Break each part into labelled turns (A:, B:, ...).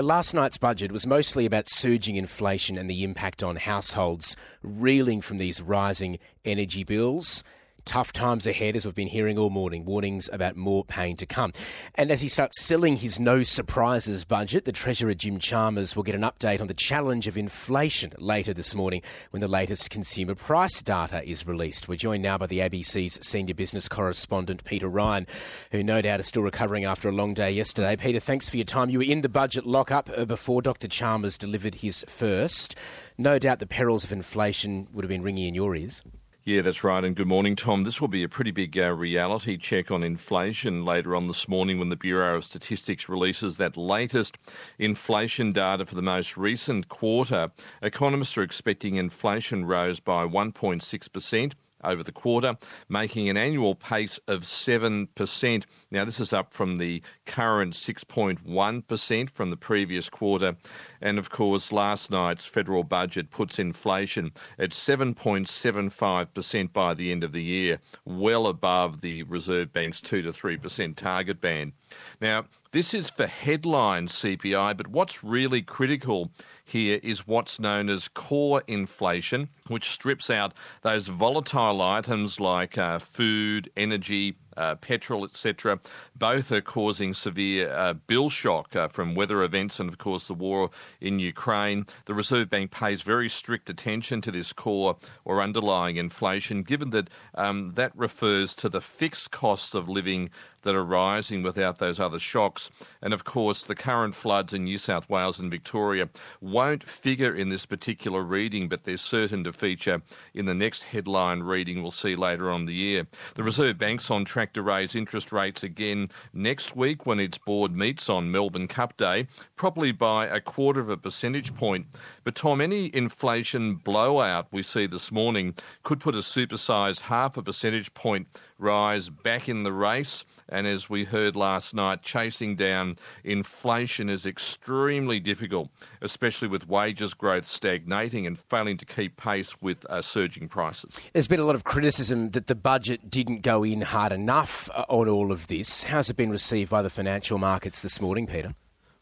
A: Last night's budget was mostly about surging inflation and the impact on households reeling from these rising energy bills. Tough times ahead, as we've been hearing all morning, warnings about more pain to come. And as he starts selling his no surprises budget, the Treasurer Jim Chalmers will get an update on the challenge of inflation later this morning when the latest consumer price data is released. We're joined now by the ABC's senior business correspondent, Peter Ryan, who no doubt is still recovering after a long day yesterday. Peter, thanks for your time. You were in the budget lockup before Dr. Chalmers delivered his first. No doubt the perils of inflation would have been ringing in your ears.
B: Yeah, that's right. And good morning, Tom. This will be a pretty big uh, reality check on inflation later on this morning when the Bureau of Statistics releases that latest inflation data for the most recent quarter. Economists are expecting inflation rose by 1.6% over the quarter, making an annual pace of 7%. Now, this is up from the current 6.1% from the previous quarter. And of course, last night's federal budget puts inflation at 7.75% by the end of the year, well above the Reserve Bank's 2 to 3% target band. Now, this is for headline CPI, but what's really critical here is what's known as core inflation, which strips out those volatile items like uh, food, energy, uh, petrol, etc. Both are causing severe uh, bill shock uh, from weather events and, of course, the war in Ukraine. The Reserve Bank pays very strict attention to this core or underlying inflation, given that um, that refers to the fixed costs of living that are rising without those other shocks. And of course, the current floods in New South Wales and Victoria won't figure in this particular reading, but they're certain to feature in the next headline reading we'll see later on the year. The Reserve Bank's on track to raise interest rates again next week when its board meets on Melbourne Cup Day, probably by a quarter of a percentage point. But Tom, any inflation blowout we see this morning could put a supersized half a percentage point rise back in the race. And as we heard last night, chasing down inflation is extremely difficult, especially with wages growth stagnating and failing to keep pace with uh, surging prices.
A: There's been a lot of criticism that the budget didn't go in hard enough uh, on all of this. How's it been received by the financial markets this morning, Peter?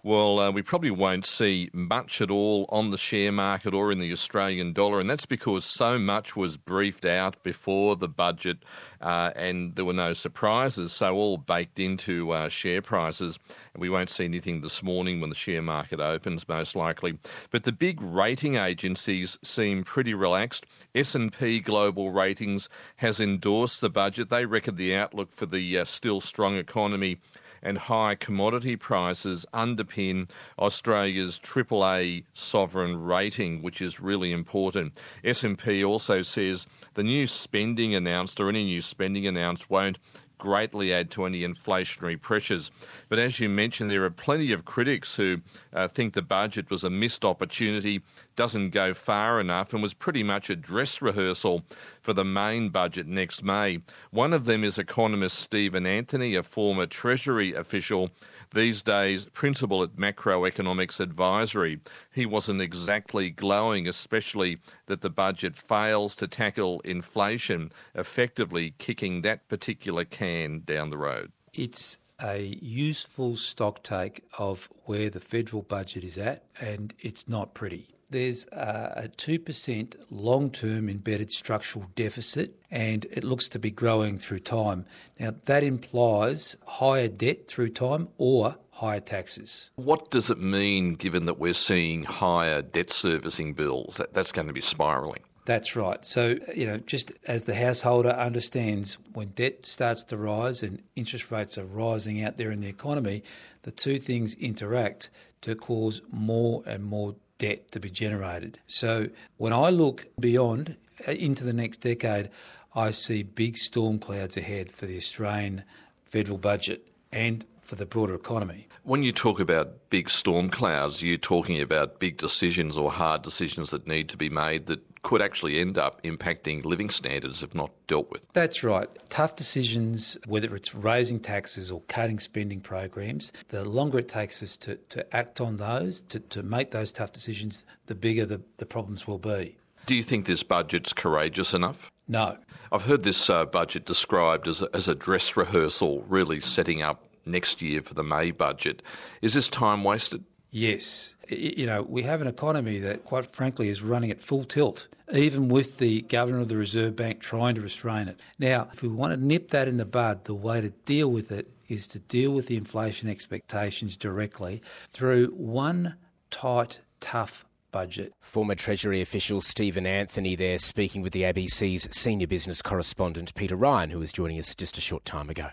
B: Well, uh, we probably won't see much at all on the share market or in the Australian dollar, and that's because so much was briefed out before the budget uh, and there were no surprises, so all baked into uh, share prices. And we won't see anything this morning when the share market opens, most likely. But the big rating agencies seem pretty relaxed. S&P Global Ratings has endorsed the budget. They reckon the outlook for the uh, still strong economy and high commodity prices underpin Australia's AAA sovereign rating, which is really important. S&P also says the new spending announced or any new spending announced won't greatly add to any inflationary pressures. But as you mentioned, there are plenty of critics who uh, think the budget was a missed opportunity, doesn't go far enough, and was pretty much a dress rehearsal for the main budget next May. One of them is economist Stephen Anthony, a former Treasury official these days principal at Macroeconomics Advisory. He wasn't exactly glowing, especially that the budget fails to tackle inflation, effectively kicking that particular can down the road.
C: It's a useful stock take of where the federal budget is at, and it's not pretty there's a 2% long term embedded structural deficit, and it looks to be growing through time. Now, that implies higher debt through time or higher taxes.
B: What does it mean given that we're seeing higher debt servicing bills? That, that's going to be spiralling.
C: That's right. So, you know, just as the householder understands when debt starts to rise and interest rates are rising out there in the economy, the two things interact to cause more and more debt to be generated. So when I look beyond uh, into the next decade, I see big storm clouds ahead for the Australian federal budget and for the broader economy.
B: When you talk about big storm clouds, you're talking about big decisions or hard decisions that need to be made that could actually end up impacting living standards if not dealt with.
C: That's right. Tough decisions, whether it's raising taxes or cutting spending programs, the longer it takes us to, to act on those, to, to make those tough decisions, the bigger the, the problems will be.
B: Do you think this budget's courageous enough?
C: No.
B: I've heard this uh, budget described as a, as a dress rehearsal, really setting up next year for the May budget. Is this time wasted?
C: Yes. You know, we have an economy that, quite frankly, is running at full tilt, even with the Governor of the Reserve Bank trying to restrain it. Now, if we want to nip that in the bud, the way to deal with it is to deal with the inflation expectations directly through one tight, tough budget.
A: Former Treasury official Stephen Anthony there speaking with the ABC's senior business correspondent Peter Ryan, who was joining us just a short time ago.